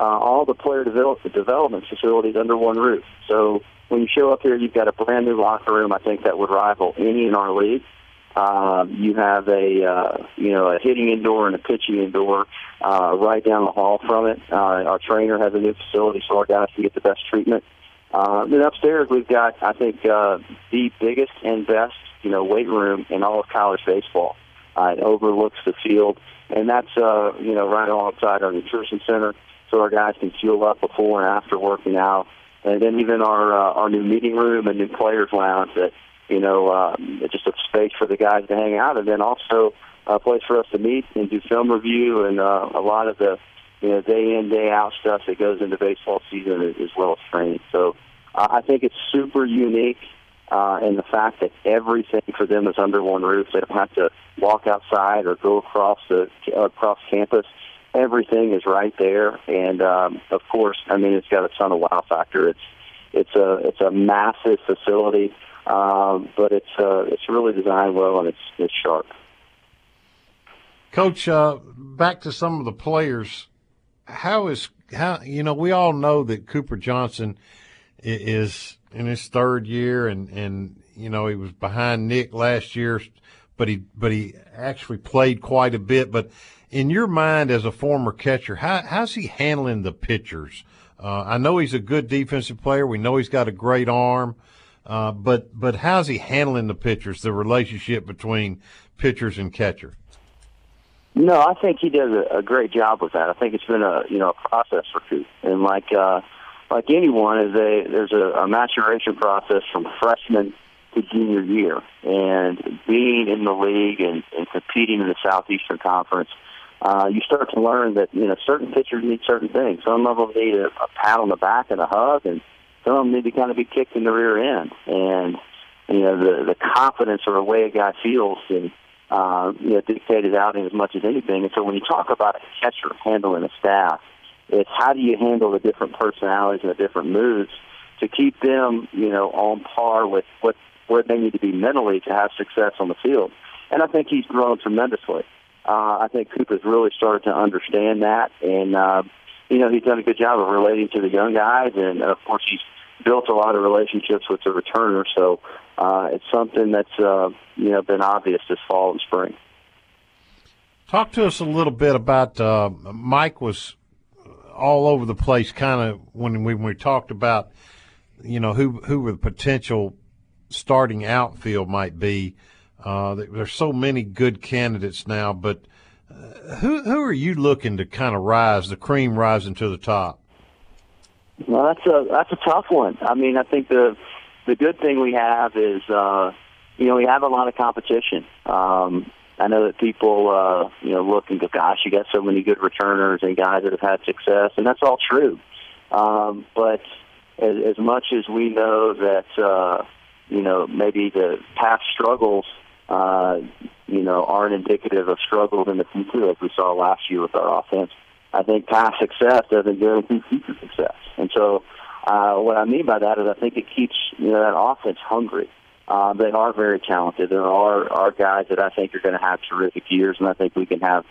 uh, all the player develop, development facilities under one roof. So when you show up here, you've got a brand new locker room. I think that would rival any in our league. Um, you have a uh, you know a hitting indoor and a pitching indoor uh, right down the hall from it. Uh, our trainer has a new facility, so our guys can get the best treatment. Uh, then upstairs we've got I think uh, the biggest and best you know weight room in all of college baseball. Uh, it overlooks the field, and that's uh, you know right alongside our nutrition center, so our guys can fuel up before and after working out and then even our uh, our new meeting room and new players lounge that you know um, just a space for the guys to hang out, and then also a place for us to meet and do film review and uh, a lot of the you know day in day out stuff that goes into baseball season as well as training. So uh, I think it's super unique. Uh, and the fact that everything for them is under one roof, they don't have to walk outside or go across the uh, across campus everything is right there, and um, of course, I mean it's got a ton of wow factor. It's it's a it's a massive facility, um, but it's uh, it's really designed well and it's it's sharp. Coach, uh, back to some of the players. How is how you know we all know that Cooper Johnson is in his third year, and and you know he was behind Nick last year, but he but he actually played quite a bit, but in your mind as a former catcher, how, how's he handling the pitchers? Uh, I know he's a good defensive player. We know he's got a great arm, uh, but but how's he handling the pitchers? The relationship between pitchers and catcher. No, I think he does a, a great job with that. I think it's been a you know a process for Coop, and like uh, like anyone, is a there's a, a maturation process from freshman to junior year, and being in the league and, and competing in the Southeastern Conference uh, you start to learn that you know certain pitchers need certain things. Some of them need a, a pat on the back and a hug, and some of them need to kind of be kicked in the rear end. And you know the the confidence or the way a guy feels and uh, you know dictated out as much as anything. And so when you talk about a catcher handling a staff, it's how do you handle the different personalities and the different moods to keep them you know on par with what where they need to be mentally to have success on the field. And I think he's grown tremendously. Uh, I think Coop has really started to understand that, and uh, you know he's done a good job of relating to the young guys, and of course he's built a lot of relationships with the returners. So uh, it's something that's uh, you know been obvious this fall and spring. Talk to us a little bit about uh, Mike was all over the place, kind of when we, when we talked about you know who who were the potential starting outfield might be. Uh, there's so many good candidates now, but uh, who who are you looking to kind of rise the cream rising to the top? Well, that's a that's a tough one. I mean, I think the the good thing we have is uh, you know we have a lot of competition. Um, I know that people uh, you know look and go, "Gosh, you got so many good returners and guys that have had success," and that's all true. Um, but as, as much as we know that uh, you know maybe the past struggles uh, you know, aren't indicative of struggles in the future, like we saw last year with our offense. I think past success doesn't guarantee future success. And so, uh, what I mean by that is I think it keeps you know that offense hungry. Uh, they are very talented. There are are guys that I think are going to have terrific years, and I think we can have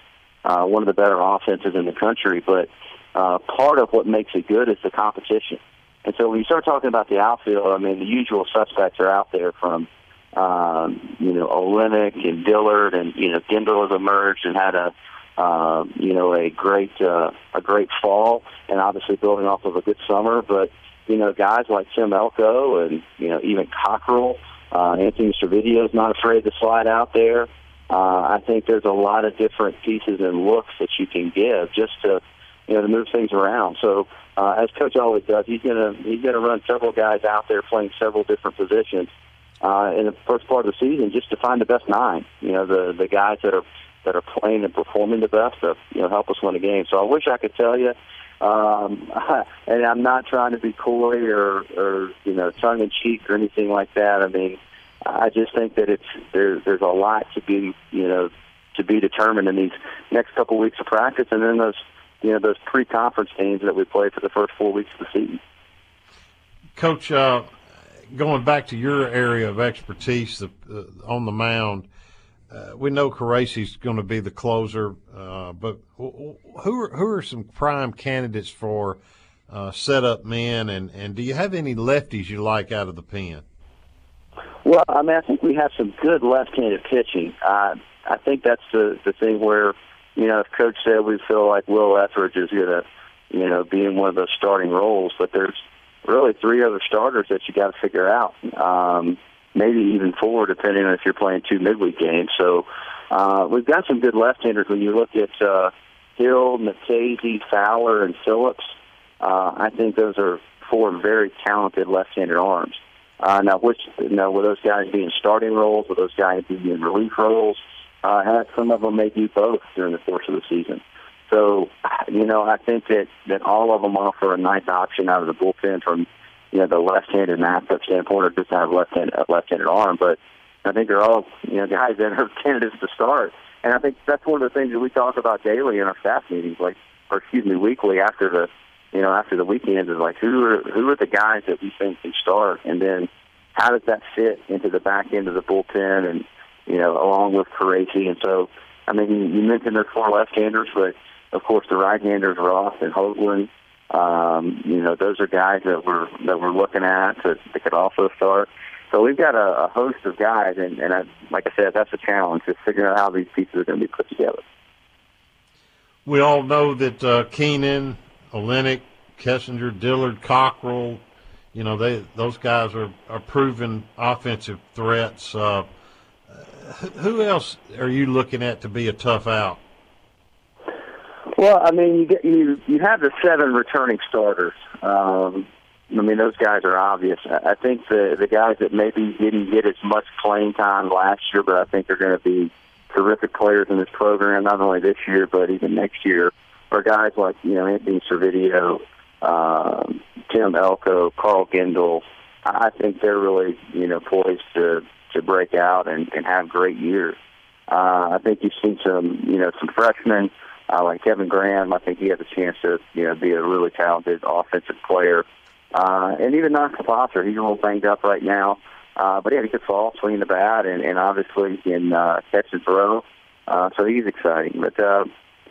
uh, one of the better offenses in the country. But uh, part of what makes it good is the competition. And so when you start talking about the outfield, I mean the usual suspects are out there from um, you know Olenek and Dillard, and you know Gendel has emerged and had a uh, you know a great uh, a great fall, and obviously building off of a good summer. But you know guys like Tim Elko and you know even Cockrell, uh, Anthony Servideo is not afraid to slide out there. Uh, I think there's a lot of different pieces and looks that you can give just to you know to move things around. So uh, as coach always does, he's gonna he's gonna run several guys out there playing several different positions uh, in the first part of the season just to find the best nine. You know the the guys that are that are playing and performing the best to you know help us win a game. So I wish I could tell you. Um, and I'm not trying to be coy or, or you know tongue in cheek or anything like that. I mean, I just think that it's there, there's a lot to be you know to be determined in these next couple weeks of practice, and then those you know those pre-conference games that we play for the first four weeks of the season. Coach, uh, going back to your area of expertise the, uh, on the mound, uh, we know Caracci's going to be the closer, uh, but who are, who are some prime candidates for uh, setup men, and, and do you have any lefties you like out of the pen? Well, I mean, I think we have some good left-handed pitching. Uh, I think that's the the thing where, you know, if Coach said we feel like Will Ethridge is going to, you know, be in one of those starting roles, but there's really three other starters that you got to figure out. Um, maybe even four, depending on if you're playing two midweek games. So uh, we've got some good left-handers. When you look at uh, Hill, Matese, Fowler, and Phillips, uh, I think those are four very talented left-handed arms. Uh, now, which you know, will those guys be in starting roles? Will those guys be in relief roles? Uh, and some of them may do both during the course of the season. So, you know, I think that that all of them offer a nice option out of the bullpen from you know the left-handed matchup standpoint, or just have left-handed left-handed arm. But I think they're all you know guys that are candidates to start. And I think that's one of the things that we talk about daily in our staff meetings, like, or excuse me, weekly after the you know, after the weekend is like who are who are the guys that we think can start, and then how does that fit into the back end of the bullpen, and you know, along with Caracci. And so, I mean, you mentioned there's four left-handers, but of course the right-handers Roth and Hoglund. Um, you know, those are guys that we're that we're looking at that, that could also start. So we've got a, a host of guys, and, and I, like I said, that's a challenge, just figuring out how these pieces are going to be put together. We all know that uh, Keenan Olenek, Kessinger, Dillard, Cockrell, you know, they those guys are, are proven offensive threats. Uh, who else are you looking at to be a tough out? Well, I mean, you get you you have the seven returning starters. Um, I mean, those guys are obvious. I think the the guys that maybe didn't get as much playing time last year, but I think are going to be terrific players in this program, not only this year but even next year are guys like you know Anthony Servideo, um, Tim Elko, Carl Gendel. I think they're really you know poised to to break out and, and have great years. Uh, I think you've seen some you know some freshmen uh, like Kevin Graham. I think he has a chance to you know be a really talented offensive player. Uh, and even Knox Foster, he's a little banged up right now. Uh, but yeah, he could fall, swing the bat, and, and obviously can uh, catch and throw. Uh, so he's exciting. But uh,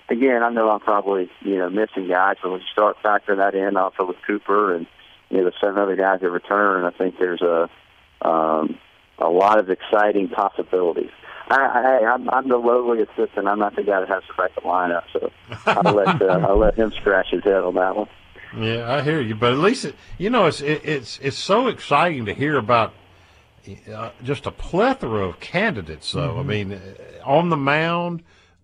again, I know I'm probably you know missing guys, but when you start factoring that in, also with Cooper and you know the seven other guys that return, I think there's a um, a lot of exciting possibilities. I, I, I'm, I'm the lowly assistant. I'm not the guy that has to write the lineup, so I'll let uh, I'll let him scratch his head on that one. Yeah, I hear you, but at least it, you know it's it, it's it's so exciting to hear about uh, just a plethora of candidates. Though mm-hmm. I mean, uh, on the mound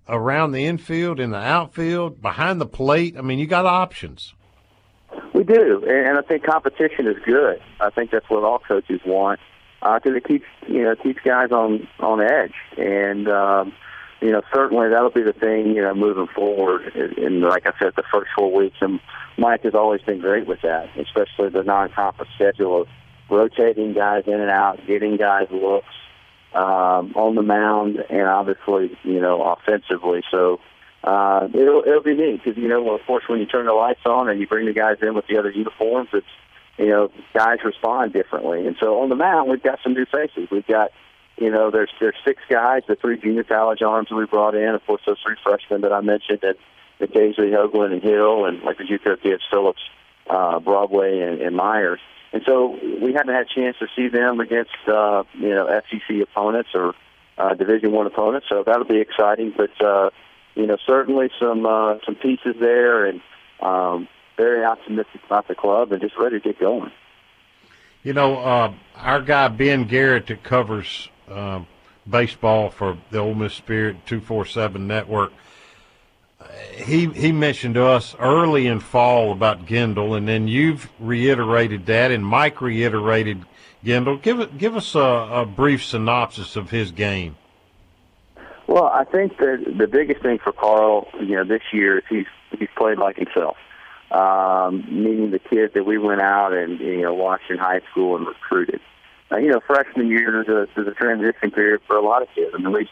around the infield, in the outfield, behind the plate. I mean, you got options. We do, and I think competition is good. I think that's what all coaches want because uh, it keeps you know keeps guys on on edge, and um, you know certainly that'll be the thing you know moving forward. And like I said, the first four weeks, and Mike has always been great with that, especially the non-conference schedule of rotating guys in and out, getting guys looks um, on the mound and obviously, you know, offensively. So uh, it'll it'll be neat because you know, of course, when you turn the lights on and you bring the guys in with the other uniforms, it's you know, guys respond differently. And so on the mound, we've got some new faces. We've got you know, there's there's six guys, the three junior college arms that we brought in, of course, those three freshmen that I mentioned, and occasionally Hoglund and Hill, and like the JUCO kids, Phillips, uh, Broadway, and, and Myers. And so we haven't had a chance to see them against uh, you know SEC opponents or uh, Division One opponents, so that'll be exciting. But uh, you know, certainly some uh, some pieces there, and um, very optimistic about the club, and just ready to get going. You know, uh, our guy Ben Garrett that covers uh, baseball for the Ole Miss Spirit two four seven network. He he mentioned to us early in fall about Gendel, and then you've reiterated that, and Mike reiterated Gendel. Give it give us a, a brief synopsis of his game. Well, I think that the biggest thing for Carl, you know, this year is he's he's played like himself. Um, meaning the kid that we went out and you know watched in high school and recruited. Uh, you know, freshman year there's a there's a transition period for a lot of kids. I mean, we've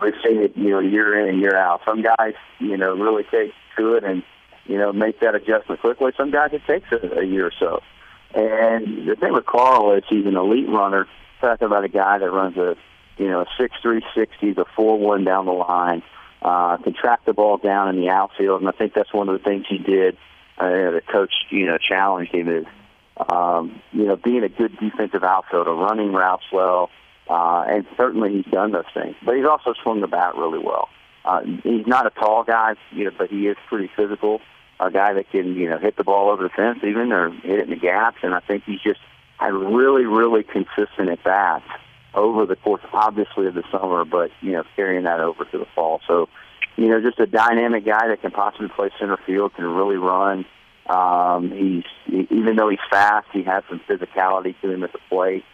we've seen it, you know, year in and year out. Some guys, you know, really take to it and you know make that adjustment quickly. Some guys it takes a, a year or so. And the thing with Carl is he's an elite runner. Talking about a guy that runs a you know a six three sixty, the four one down the line, uh, can track the ball down in the outfield, and I think that's one of the things he did. Uh, the coach, you know, challenged him is um, you know, being a good defensive outfielder, running routes well, uh, and certainly he's done those things. But he's also swung the bat really well. Uh, he's not a tall guy, you know, but he is pretty physical. A guy that can, you know, hit the ball over the fence even or hit it in the gaps. And I think he's just had really, really consistent at bats over the course, obviously, of the summer, but, you know, carrying that over to the fall. So, you know, just a dynamic guy that can possibly play center field, can really run. Um, he's even though he's fast, he has some physicality to him at the plate.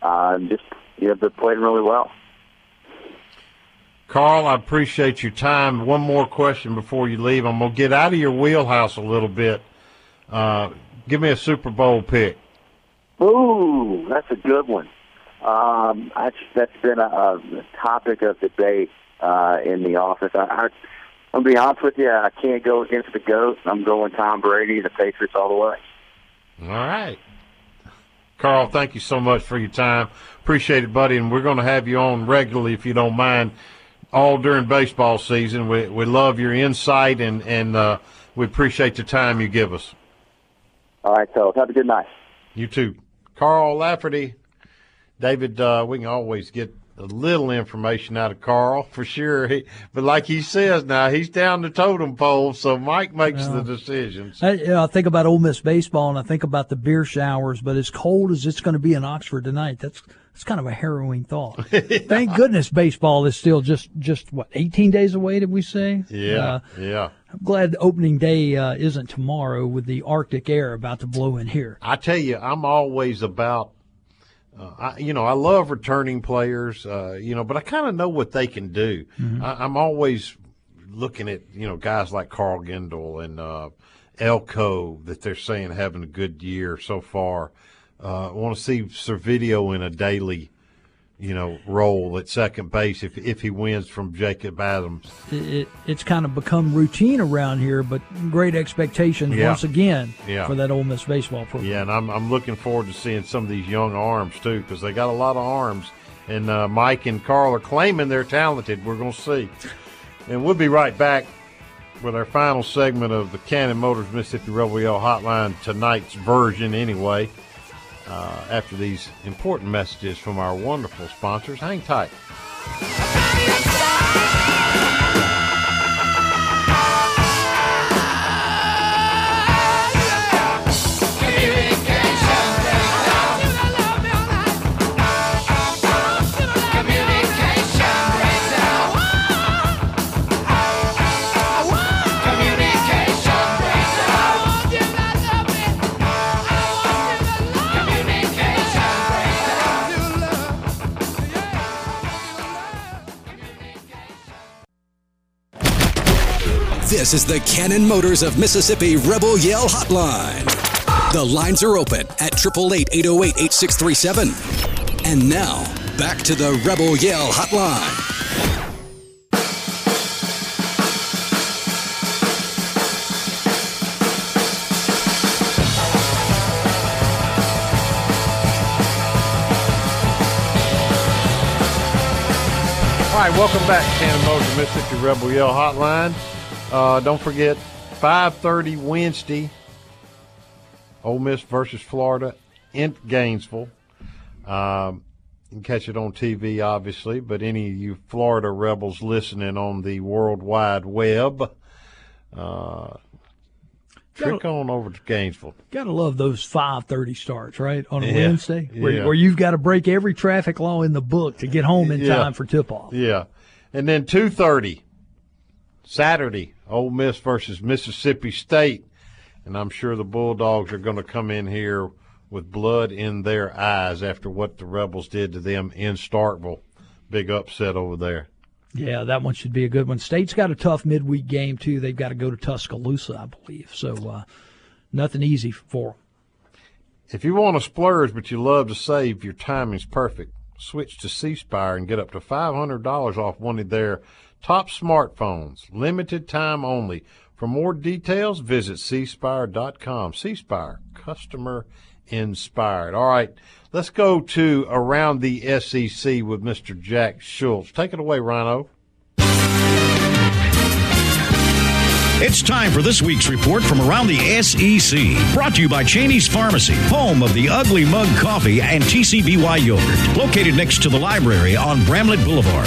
Uh, just you know, but played really well. Carl, I appreciate your time. One more question before you leave. I'm gonna get out of your wheelhouse a little bit. Uh, give me a Super Bowl pick. Ooh, that's a good one. Um, that's that's been a, a topic of debate uh, in the office. I, I I'm gonna be honest with you, I can't go against the goat. I'm going Tom Brady, the Patriots, all the way. All right. Carl, thank you so much for your time. Appreciate it, buddy. And we're going to have you on regularly if you don't mind, all during baseball season. We we love your insight and and uh, we appreciate the time you give us. All right, so Have a good night. You too, Carl Lafferty. David, uh, we can always get a little information out of Carl for sure. He, but like he says now, he's down the totem pole, so Mike makes yeah. the decisions. I, you know, I think about Ole Miss baseball and I think about the beer showers, but as cold as it's going to be in Oxford tonight, that's that's kind of a harrowing thought. Thank goodness baseball is still just just what 18 days away. Did we say? Yeah, uh, yeah. I'm glad the opening day uh, isn't tomorrow with the Arctic air about to blow in here. I tell you, I'm always about uh, I, you know, I love returning players, uh, you know, but I kind of know what they can do. Mm-hmm. I, am always looking at, you know, guys like Carl Gendel and uh, Elko that they're saying having a good year so far. Uh, I want to see Servideo in a daily you know, role at second base if if he wins from Jacob Adams. It, it's kind of become routine around here, but great expectations yeah. once again yeah. for that Ole Miss baseball program. Yeah, and I'm I'm looking forward to seeing some of these young arms too because they got a lot of arms, and uh, Mike and Carl are claiming they're talented. We're going to see, and we'll be right back with our final segment of the Cannon Motors Mississippi Rebel Yell Hotline tonight's version anyway uh, after these important messages from our wonderful sponsors. Hang tight. This is the Cannon Motors of Mississippi Rebel Yell Hotline. The lines are open at 888 808 8637. And now, back to the Rebel Yell Hotline. All right, welcome back, Cannon Motors, Mississippi Rebel Yell Hotline. Uh, don't forget, 5.30 Wednesday, Ole Miss versus Florida in Gainesville. Um, you can catch it on TV, obviously, but any of you Florida Rebels listening on the World Wide Web, uh, trick Gotta- on over to Gainesville. Gotta love those five thirty starts, right, on a Yeah, Wednesday, where, yeah. where you've got to break every traffic law in the book to get home in Yeah. time for tip off. Yeah, and then two thirty Saturday, Ole Miss versus Mississippi State, and I'm sure the Bulldogs are going to come in here with blood in their eyes after what the Rebels did to them in Starkville. Big upset over there. Yeah, that one should be a good one. State's got a tough midweek game too. They've got to go to Tuscaloosa, I believe. So uh, nothing easy for them. If you want to splurge but you love to save, your timing's perfect. Switch to C Spire and get up to $500 off one of their top smartphones. Limited time only. For more details, visit cspire.com. C Spire, customer inspired. All right, let's go to around the SEC with Mr. Jack Schultz. Take it away, Rhino. It's time for this week's report from around the SEC. Brought to you by Cheney's Pharmacy, home of the Ugly Mug Coffee and TCBY Yogurt. Located next to the library on Bramlett Boulevard.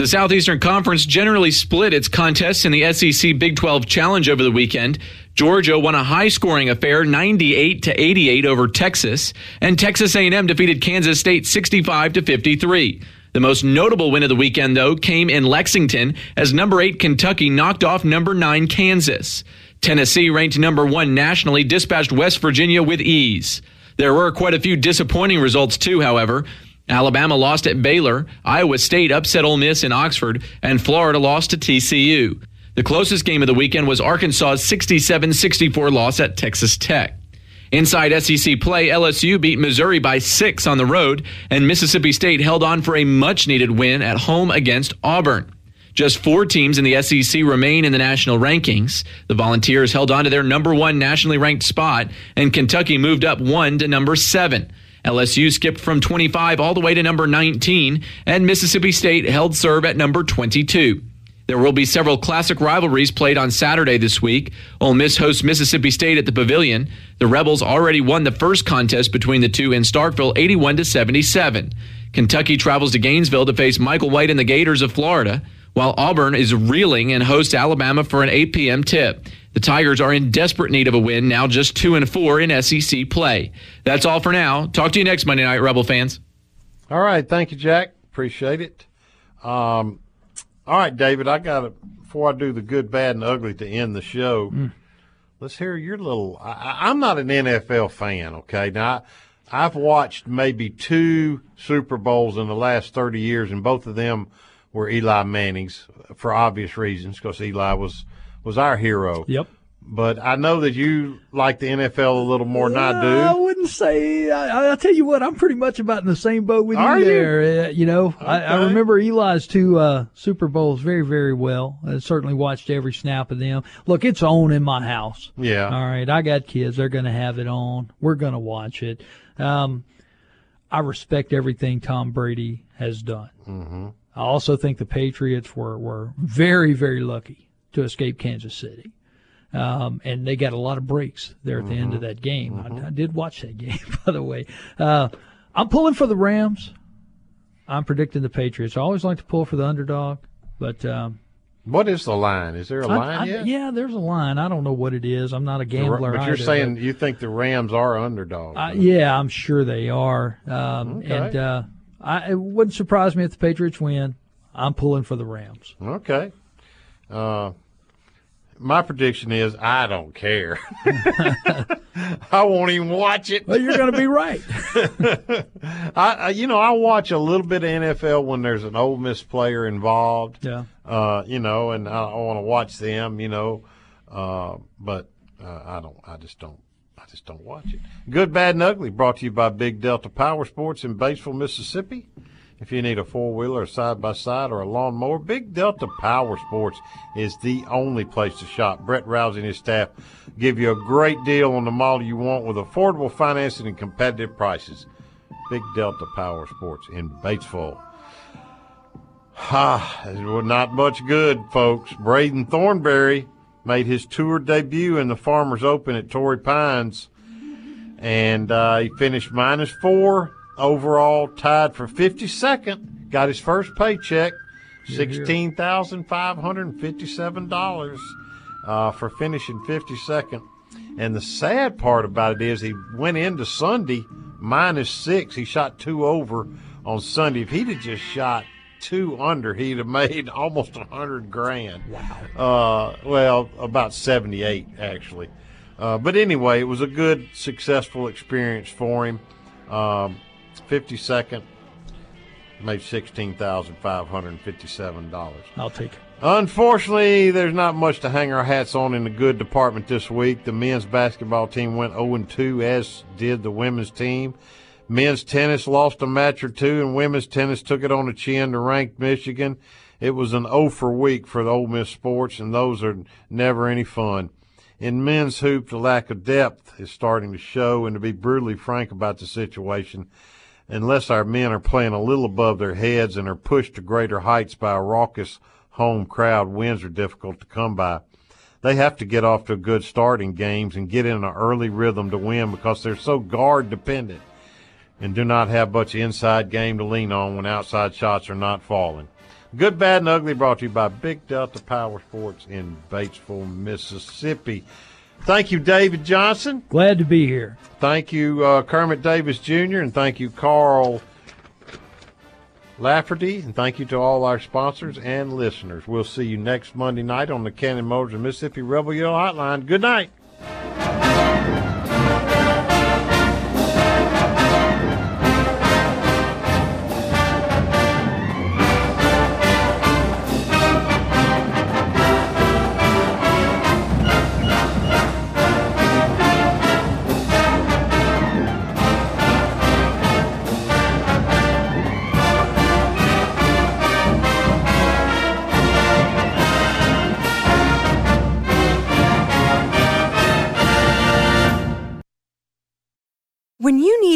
The Southeastern Conference generally split its contests in the SEC Big 12 Challenge over the weekend. Georgia won a high-scoring affair 98 to 88 over Texas, and Texas A&M defeated Kansas State 65 to 53. The most notable win of the weekend though came in Lexington as number 8 Kentucky knocked off number 9 Kansas. Tennessee ranked number 1 nationally dispatched West Virginia with ease. There were quite a few disappointing results too, however. Alabama lost at Baylor, Iowa State upset Ole Miss in Oxford, and Florida lost to TCU. The closest game of the weekend was Arkansas's 67-64 loss at Texas Tech. Inside SEC play, LSU beat Missouri by six on the road, and Mississippi State held on for a much needed win at home against Auburn. Just four teams in the SEC remain in the national rankings. The Volunteers held on to their number one nationally ranked spot, and Kentucky moved up one to number seven. LSU skipped from 25 all the way to number 19, and Mississippi State held serve at number 22. There will be several classic rivalries played on Saturday this week. Ole Miss hosts Mississippi State at the Pavilion. The Rebels already won the first contest between the two in Starkville 81 to 77. Kentucky travels to Gainesville to face Michael White and the Gators of Florida, while Auburn is reeling and hosts Alabama for an 8 p.m. tip. The Tigers are in desperate need of a win, now just 2 and 4 in SEC play. That's all for now. Talk to you next Monday night, Rebel fans. All right, thank you, Jack. Appreciate it. Um, all right, David, I got to before I do the good, bad, and ugly to end the show. Let's hear your little. I, I- I'm not an NFL fan, okay? Now, I, I've watched maybe two Super Bowls in the last 30 years, and both of them were Eli Manning's for obvious reasons, because Eli was was our hero. Yep. But I know that you like the NFL a little more than I do. I wouldn't say. I, I'll tell you what. I'm pretty much about in the same boat with Are you you? there. Uh, you know, I, I remember Eli's two uh, Super Bowls very, very well. I certainly watched every snap of them. Look, it's on in my house. Yeah. All right, I got kids. They're going to have it on. We're going to watch it. Um, I respect everything Tom Brady has done. Mm-hmm. I also think the Patriots were, were very, very lucky to escape Kansas City. Um, and they got a lot of breaks there at the end of that game. I, I did watch that game, by the way. Uh, I'm pulling for the Rams. I'm predicting the Patriots. I always like to pull for the underdog, but um, What is the line? Is there a I- line I- yet? yeah, there's a line. I don't know what it is. I'm not a gambler. But you're either, saying you think the Rams are underdogs. uh, yeah, I'm sure they are. Um, Okay. And uh, I, it wouldn't surprise me if the Patriots win. I'm pulling for the Rams. Okay. Uh, my prediction is I don't care. I won't even watch it. Well, you're going to be right. I, you know, I watch a little bit of NFL when there's an Ole Miss player involved. Yeah. Uh, you know, and I, I want to watch them. You know, uh, but uh, I don't. I just don't. I just don't watch it. Good, bad, and ugly. Brought to you by Big Delta Power Sports in Batesville, Mississippi. If you need a four wheeler, a side by side, or a lawnmower, Big Delta Power Sports is the only place to shop. Brett Rousey and his staff give you a great deal on the model you want with affordable financing and competitive prices. Big Delta Power Sports in Batesville. Ah, it was not much good, folks. Braden Thornberry made his tour debut in the Farmers Open at Torrey Pines, and uh, he finished minus four overall, tied for 52nd. Got his first paycheck, sixteen thousand five hundred and fifty-seven dollars uh, for finishing 52nd. And the sad part about it is he went into Sunday minus six. He shot two over on Sunday. If he'd have just shot two under, he'd have made almost a hundred grand. Wow. Uh, well, about 78 actually. Uh, but anyway, it was a good, successful experience for him. Um, 52nd, made $16,557. I'll take it. Unfortunately, there's not much to hang our hats on in the good department this week. The men's basketball team went 0 2, as did the women's team. Men's tennis lost a match or two, and women's tennis took it on the chin to ranked Michigan. It was an 0 for week for the Ole Miss sports, and those are never any fun. In men's hoop, the lack of depth is starting to show, and to be brutally frank about the situation, unless our men are playing a little above their heads and are pushed to greater heights by a raucous home crowd, wins are difficult to come by. They have to get off to a good start in games and get in an early rhythm to win because they're so guard dependent and do not have much inside game to lean on when outside shots are not falling. Good, Bad, and Ugly brought to you by Big Delta Power Sports in Batesville, Mississippi. Thank you, David Johnson. Glad to be here. Thank you, uh, Kermit Davis Jr., and thank you, Carl Lafferty, and thank you to all our sponsors and listeners. We'll see you next Monday night on the Cannon Motors and Mississippi Rebel Yell Hotline. Good night.